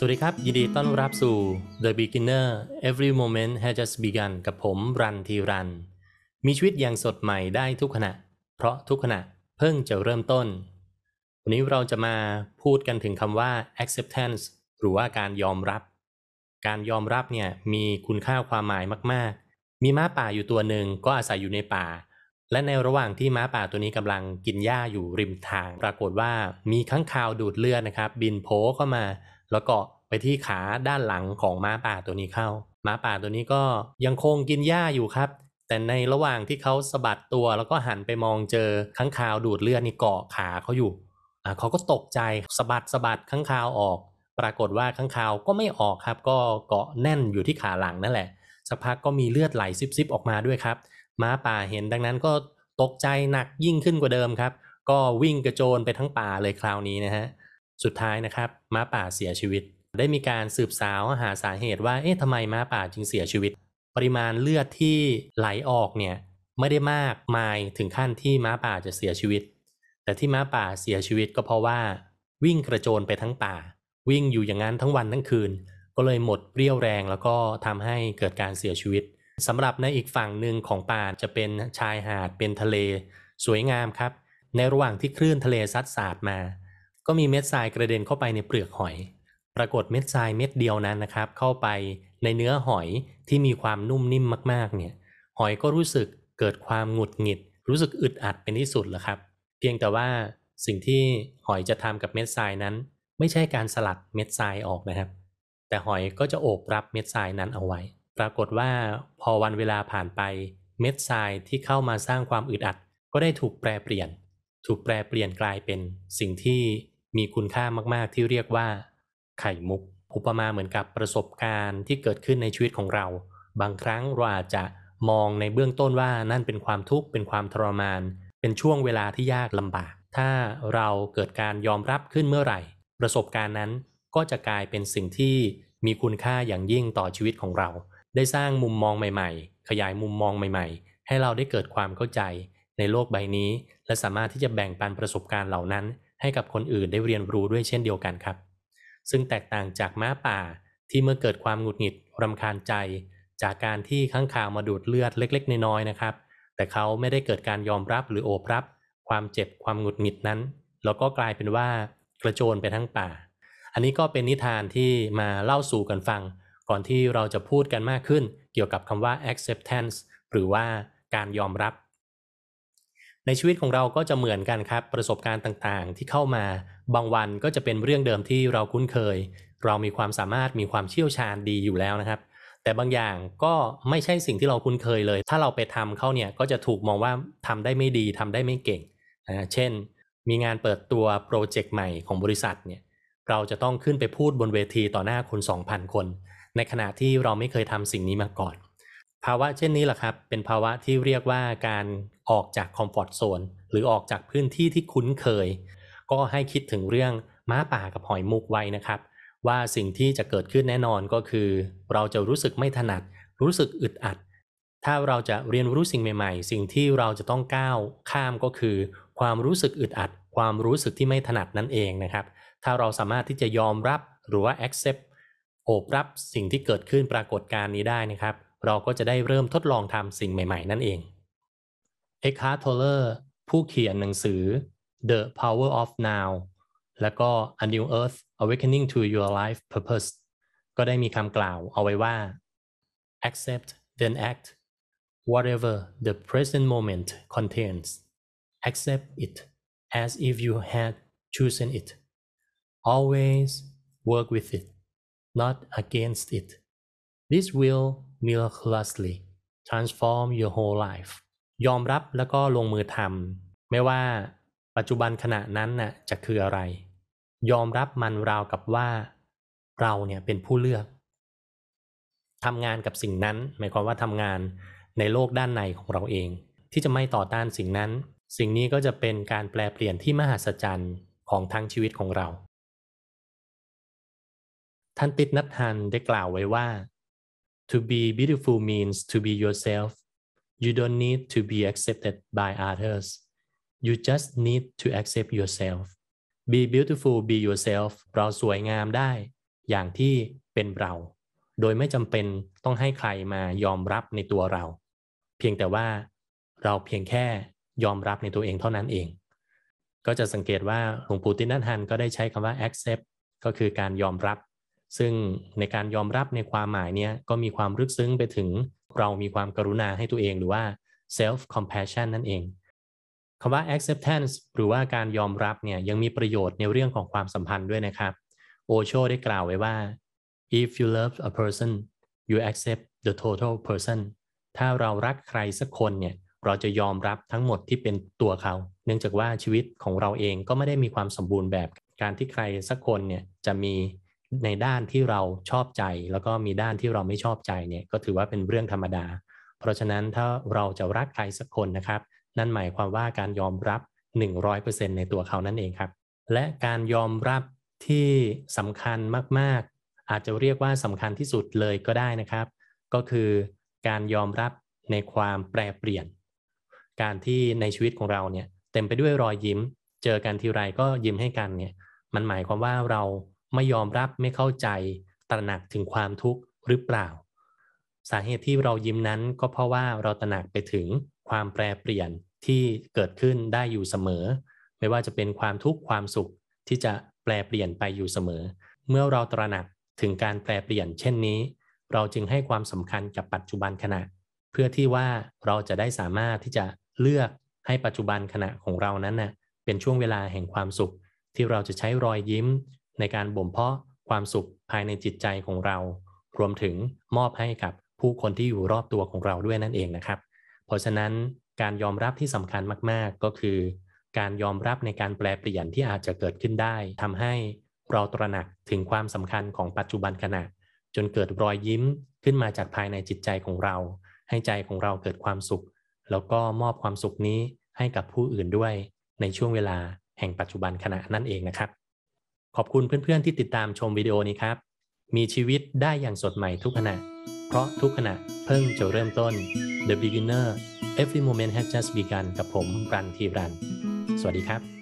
สวัสดีครับ ยินดีต้อนรับสู่ The Beginner Every Moment has just begun กับผมรันทีรัน มีชีวิตอย่างสดใหม่ได้ทุกขณะ เพราะทุกขณะเพิ่งจะเริ่มต้น วันนี้เราจะมาพูดกันถึงคำว่า acceptance หรือว่าการยอมรับ การยอมรับเนี่ยมีคุณค่าความหมายมาก ๆ มีม้าป่าอยู่ตัวหนึ่งก็อาศัยอยู่ในป่า และในระหว่างที่ม้าป่าตัวนี้กำลังกินหญ้าอยู่ริมทาง ปรากฏว่ามีข้างคาวดูดเลือดนะครับ บินโผเข้ามา แล้วก็ไปที่ขาด้านหลังของม้าป่าตัวนี้เข้า ม้าป่าตัวนี้ก็ยังคงกินหญ้าอยู่ครับ แต่ในระหว่างที่เขาสะบัดตัวแล้วก็หันไปมองเจอข้างคาวดูดเลือดนี่เกาะขาเขาอยู่อ่าเขาก็ตกใจสะบัดสะบัดข้างคาวออก ปรากฏว่าข้างคาวก็ไม่ออกครับ ก็เกาะแน่นอยู่ที่ขาหลังนั่นแหละสักพักก็มีเลือดไหลซิบๆออกมาด้วยครับ ม้าป่าเห็นดังนั้นก็ตกใจหนักยิ่งขึ้นกว่าเดิมครับ ก็วิ่งกระโจนไปทั้งป่าเลยคราวนี้นะฮะ สุดท้ายนะครับม้าป่าเสียชีวิต ได้มีการสืบสาวหาสาเหตุว่าเอ๊ะทำไมม้าป่าจึงเสียชีวิต ปริมาณเลือดที่ไหลออกเนี่ยไม่ได้มากมายถึงขั้นที่ม้าป่าจะเสียชีวิต แต่ที่ม้าป่าเสียชีวิตก็เพราะว่า วิ่งกระโจนไปทั้งป่า วิ่งอยู่อย่างนั้นทั้งวันทั้งคืน ก็เลยหมดเปรี้ยวแรงแล้วก็ทำให้เกิดการเสียชีวิตสำหรับในอีกฝั่งหนึ่งของป่าจะเป็นชายหาดเป็นทะเล สวยงามครับ ในระหว่างที่คลื่นทะเลซัดสาดมา ก็มีเม็ดทรายกระเด็นเข้าไปในเปลือกหอย ปรากฏเม็ดทรายเม็ดเดียวนั้นนะครับ เข้าไปในเนื้อหอยที่มีความนุ่มนิ่มมากๆเนี่ยหอยก็รู้สึกเกิดความหงุดหงิด รู้สึกอึดอัดเป็นที่สุดแหละครับ เพียงแต่ว่าสิ่งที่หอยจะทำกับเม็ดทรายนั้น ไม่ใช่การสลัดเม็ดทรายออกนะครับ แต่หอยก็จะโอบรับเม็ดทรายนั้นเอาไว้ ปรากฏว่าพอวันเวลาผ่านไปเม็ดทรายที่เข้ามาสร้างความอึดอัด ก็ได้ถูกแปรเปลี่ยน ถูกแปรเปลี่ยนกลายเป็นสิ่งที่ มีคุณค่ามากๆที่เรียกว่า ไข่มุก อุปมาเหมือนกับประสบการณ์ที่เกิดขึ้นในชีวิตของเรา บางครั้งเราอาจจะมองในเบื้องต้นว่านั่นเป็นความทุกข์เป็นความทรมาน เป็นช่วงเวลาที่ยากลำบาก ถ้าเราเกิดการยอมรับขึ้นเมื่อไหร่ ประสบการณ์นั้นก็จะกลายเป็นสิ่งที่มีคุณค่าอย่างยิ่งต่อชีวิตของเรา ได้สร้างมุมมองใหม่ๆ ขยายมุมมองใหม่ๆ ให้เราได้เกิดความเข้าใจในโลกใบนี้ และสามารถที่จะแบ่งปันประสบการณ์เหล่านั้น ให้กับคนอื่นได้เรียนรู้ด้วยเช่นเดียวกันครับ ซึ่งแตกต่างจากม้าป่าที่เมื่อเกิดความหงุดหงิดรำคาญใจ จากการที่ข้างข่าวมาดูดเลือดเล็ก ๆ น้อยๆนะครับ แต่เขาไม่ได้เกิดการยอมรับหรือโอบรับ ความเจ็บความหงุดหงิดนั้น แล้วก็กลายเป็นว่ากระโจนไปทั้งป่า อันนี้ก็เป็นนิทานที่มาเล่าสู่กันฟัง ก่อนที่เราจะพูดกันมากขึ้น เกี่ยวกับคำว่า acceptance หรือว่าการยอมรับ ในชีวิตของเราก็จะเหมือนกันครับ ประสบการณ์ต่างๆ ที่เข้ามาบางวันก็จะเป็นเรื่องเดิมที่เราคุ้นเคย เรามีความสามารถมีความเชี่ยวชาญดีอยู่แล้วนะครับ แต่บางอย่างก็ไม่ใช่สิ่งที่เราคุ้นเคยเลย ถ้าเราไปทำเข้าเนี่ยก็จะถูกมองว่าทำได้ไม่ดีทำได้ไม่เก่งนะเช่น มีงานเปิดตัวโปรเจกต์ใหม่ของบริษัทเนี่ยเราจะต้องขึ้นไปพูดบนเวทีต่อหน้าคน 2,000 คน ในขณะที่เราไม่เคยทำสิ่งนี้มาก่อน ภาวะเช่นนี้แหละครับเป็นภาวะที่เรียกว่าการ ออกจากคอมฟอร์ทโซนหรือออกจากพื้นที่ที่คุ้นเคย ก็ให้คิดถึงเรื่องม้าป่ากับหอยมุกไว้นะครับ ว่าสิ่งที่จะเกิดขึ้นแน่นอนก็คือ เราจะรู้สึกไม่ถนัด รู้สึกอึดอัด ถ้าเราจะเรียนรู้สิ่งใหม่ ๆ สิ่งที่เราจะต้องก้าวข้ามก็คือ ความรู้สึกอึดอัด ความรู้สึกที่ไม่ถนัดนั่นเองนะครับ ถ้าเราสามารถที่จะยอมรับหรือว่า accept โอบรับสิ่งที่เกิดขึ้นปรากฏการณ์นี้ได้นะครับ เราก็จะได้เริ่มทดลองทำสิ่งใหม่ ๆ นั่นเอง Eckhart Tolle ผู้เขียนหนังสือ The Power of Now แล้วก็ A New Earth Awakening to Your Life Purpose ก็ได้มีคำกล่าวเอาไว้ว่า accept then act whatever the present moment contains accept it as if you had chosen it always work with it not against it this will miraculously transform your whole life ยอมรับแล้วก็ลงมือทำไม่ว่าปัจจุบันขณะนั้นน่ะจะคืออะไร ยอมรับมันราวกับว่า เราเนี่ยเป็นผู้เลือกทำงานกับสิ่งนั้น หมายความว่าทำงานในโลกด้านในของเราเอง ที่จะไม่ต่อต้านสิ่งนั้น สิ่งนี้ก็จะเป็นการแปลเปลี่ยนที่มหัศจรรย์ของทั้งชีวิตของเรา ท่านติดนัททันได้กล่าวไว้ว่า to be beautiful means to be yourself you don't need to be accepted by others you just need to accept yourself be beautiful be yourself เราสวยงามได้ อย่างที่เป็นเรา โดยไม่จำเป็นต้องให้ใครมายอมรับในตัวเรา เพียงแต่ว่าเราเพียงแค่ยอมรับในตัวเองเท่านั้นเอง ก็จะสังเกตว่าหลวงปู่ตินนัทฮันก็ได้ใช้คำว่า accept ก็คือการยอมรับ ซึ่งในการยอมรับในความหมายเนี้ยก็มีความลึกซึ้งไปถึง เรามีความกรุณาให้ตัวเองหรือว่า self compassion นั่นเองคำว่า acceptance หรือว่าการยอมรับเนี่ยยังมีประโยชน์ในเรื่องของความสัมพันธ์ด้วยนะครับโอโชได้กล่าวไว้ว่า if you love a person you accept the total person ถ้าเรารักใครสักคนเนี่ยเราจะยอมรับทั้งหมดที่เป็นตัวเขา เนื่องจากว่าชีวิตของเราเองก็ไม่ได้มีความสมบูรณ์แบบการที่ใครสักคนเนี่ยจะมี ในด้านที่เราชอบใจ แล้วก็มีด้านที่เราไม่ชอบใจเนี่ยก็ถือว่าเป็นเรื่องธรรมดา เพราะฉะนั้นถ้าเราจะรักใครสักคนนะครับ นั่นหมายความว่าการยอมรับ 100%ในตัวเขานั่นเองครับ และการยอมรับที่สำคัญมากๆ อาจจะเรียกว่าสำคัญที่สุดเลยก็ได้นะครับ ก็คือการยอมรับในความแปรเปลี่ยน การที่ในชีวิตของเราเนี่ยเต็มไปด้วยรอยยิ้ม เจอกันทีไรก็ยิ้มให้กันเนี่ยมันหมายความว่าเรา ไม่ยอมรับไม่เข้าใจตระหนักถึงความทุกข์หรือเปล่า สาเหตุที่เรายิ้มนั้นก็เพราะว่าเราตระหนักไปถึงความแปรเปลี่ยนที่เกิดขึ้นได้อยู่เสมอ ไม่ว่าจะเป็นความทุกข์ความสุขที่จะแปรเปลี่ยนไปอยู่เสมอ เมื่อเราตระหนักถึงการแปรเปลี่ยน เช่นนี้ เราจึงให้ความสำคัญกับปัจจุบันขณะ เพื่อที่ว่าเราจะได้สามารถที่จะเลือกให้ปัจจุบันขณะของเรานั้นนะ่ะเป็นช่วงเวลาแห่งความสุข ที่เราจะใช้รอยยิ้ม ในการบ่มเพาะความสุขภายในจิตใจของเรา รวมถึงมอบให้กับผู้คนที่อยู่รอบตัวของเราด้วยนั่นเองนะครับ เพราะฉะนั้นการยอมรับที่สำคัญมาก ๆ ก็คือ การยอมรับในการแปลเปลี่ยนที่อาจจะเกิดขึ้นได้ทำให้เราตระหนักถึงความสำคัญของปัจจุบันขณะ จนเกิดรอยยิ้มขึ้นมาจากภายในจิตใจของเรา ให้ใจของเราเกิดความสุข แล้วก็มอบความสุขนี้ให้กับผู้อื่นด้วย ในช่วงเวลาแห่งปัจจุบันขณะนั่นเองนะครับ ขอบคุณเพื่อนๆที่ติดตามชมวิดีโอนี้ครับ มีชีวิตได้อย่างสดใหม่ทุกขณะ เพราะทุกขณะเพิ่งจะเริ่มต้น The Beginner Every Moment Has Just Begun กับผมรันทีรัน สวัสดีครับ